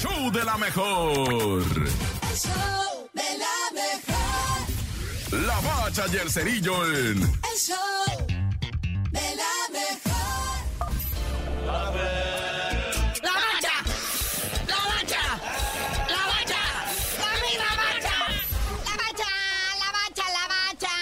show de la mejor. El show de la mejor. La bacha y el cerillo en El show de la mejor. ¡La bacha! ¡La bacha! ¡La bacha! ¡La misma bacha! La bacha, la bacha, la bacha.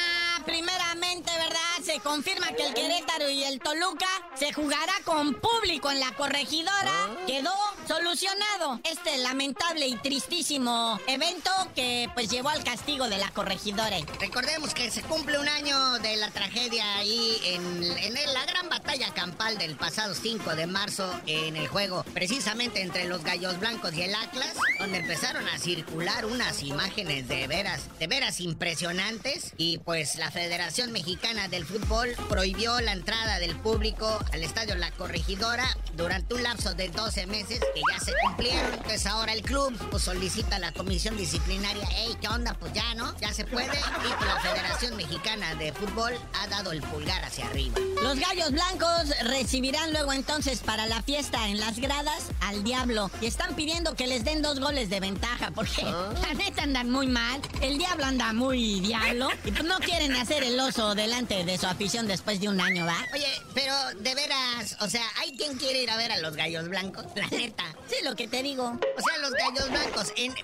Primeramente, ¿verdad? Se confirma que el Querétaro y el Toluca se jugará con público en la corregidora. Quedó solucionado este lamentable y tristísimo evento que pues llevó al castigo de la corregidora. Recordemos que se cumple un año de la tragedia ahí en, la gran batalla campal del pasado 5 de marzo en el juego, precisamente entre los Gallos Blancos y el Atlas, donde empezaron a circular unas imágenes de veras, de veras impresionantes y pues la Federación Mexicana del Fútbol prohibió la entrada del público al estadio La Corregidora durante un lapso de 12 meses que ya se cumplieron. Entonces ahora el club pues, solicita a la comisión disciplinaria, hey, ¿qué onda? Pues ya, ¿no? Ya se puede. Y la Federación Mexicana de Fútbol ha dado el pulgar hacia arriba. Los gallos blancos recibirán luego entonces para la fiesta en las gradas al diablo y están pidiendo que les den dos goles de ventaja porque la neta andan muy mal, el diablo anda muy diablo y pues no quieren hacer el oso delante de su afición después de un año, ¿va? Oye, pero de veras, o sea, ¿hay quien quiere ir a ver a los gallos blancos? La neta. Sí, lo que te digo. O sea, los gallos blancos, en-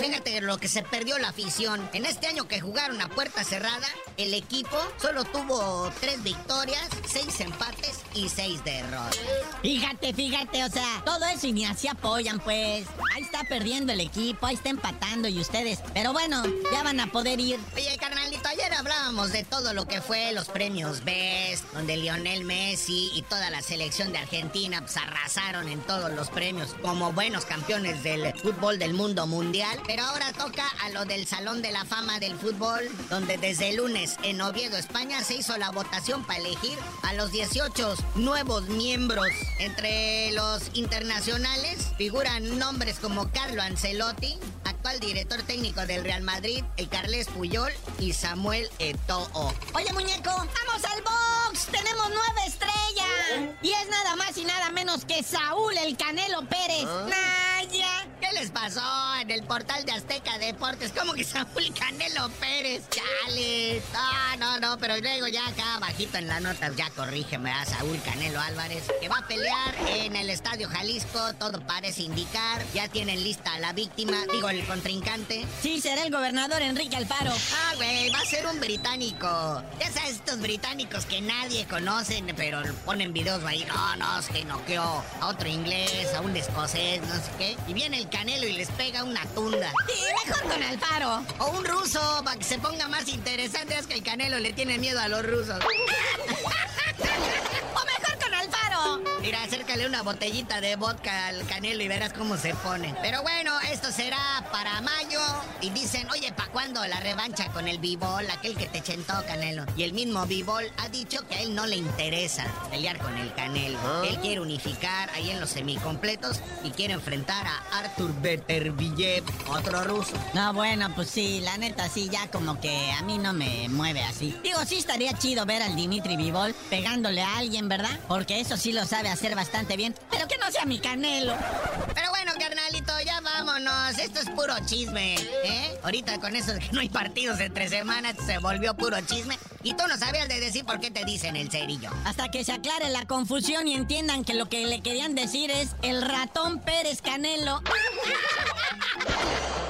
fíjate lo que se perdió la afición. En este año que jugaron a puerta cerrada, el equipo solo tuvo tres victorias, seis empates y seis derrotas. Fíjate, fíjate, o sea, todo eso y ni así apoyan, pues. Ahí está perdiendo el equipo, ahí está empatando y ustedes. Pero bueno, ya van a poder ir. Oye, carnalito, ayer hablábamos de todo lo que fue los premios Best, donde Lionel Messi y toda la selección de Argentina pues, arrasaron en todos los premios como buenos campeones del fútbol del mundo mundial. Pero ahora toca a lo del Salón de la Fama del Fútbol, donde desde el lunes en Oviedo, España, se hizo la votación para elegir a los 18 nuevos miembros. Entre los internacionales figuran nombres como Carlo Ancelotti, actual director técnico del Real Madrid, el Carles Puyol y Samuel Eto'o. Oye, muñeco, vamos al box. Tenemos nueva estrella. Y es nada más y nada menos que Saúl el Canelo Pérez. Naya. ¿Qué les pasó en el portal de Azteca Deportes? ¿Cómo que Saúl Canelo Pérez? Chale. No, no, no, pero luego ya acá bajito en la nota, ya corrígeme a Saúl Canelo Álvarez, que va a pelear en el Estadio Jalisco, todo parece indicar. Ya tienen lista a la víctima, digo, el contrincante. Sí, será el gobernador Enrique Alfaro. Ah, güey, va a ser un británico. Ya sabes, estos británicos que nadie conocen, pero ponen videos ahí. No, no, es que noqueó a otro inglés, a un escocés, no sé qué. Y viene el canelo y les pega una tunda. Sí, mejor con Alfaro. O un ruso, para que se ponga más interesante. Es que el canelo le tiene miedo a los rusos. O mejor con Alfaro. Mira, acércale una botellita de vodka al canelo y verás cómo se pone. Pero bueno, esto será para mayo. Y dicen, oye, ¿para cuándo la revancha con el Bibol, aquel que te chentó, Canelo? Y el mismo Bibol ha dicho que a él no le interesa pelear con el Canelo. Él quiere unificar ahí en los semicompletos y quiere enfrentar a Artur Beterbiev, otro ruso. No, bueno, pues sí, la neta sí, ya como que a mí no me mueve así. Digo, sí estaría chido ver al Dimitri Vivol pegándole a alguien, ¿verdad? Porque eso sí lo sabe hacer bastante bien. Pero que no sea mi canelo. Pero bueno, carnalito, ya vámonos. Esto es puro chisme, ¿eh? Ahorita con eso de que no hay partidos entre semanas se volvió puro chisme. Y tú no sabías de decir por qué te dicen el cerillo. Hasta que se aclare la confusión y entiendan que lo que le querían decir es el ratón Pérez Canelo.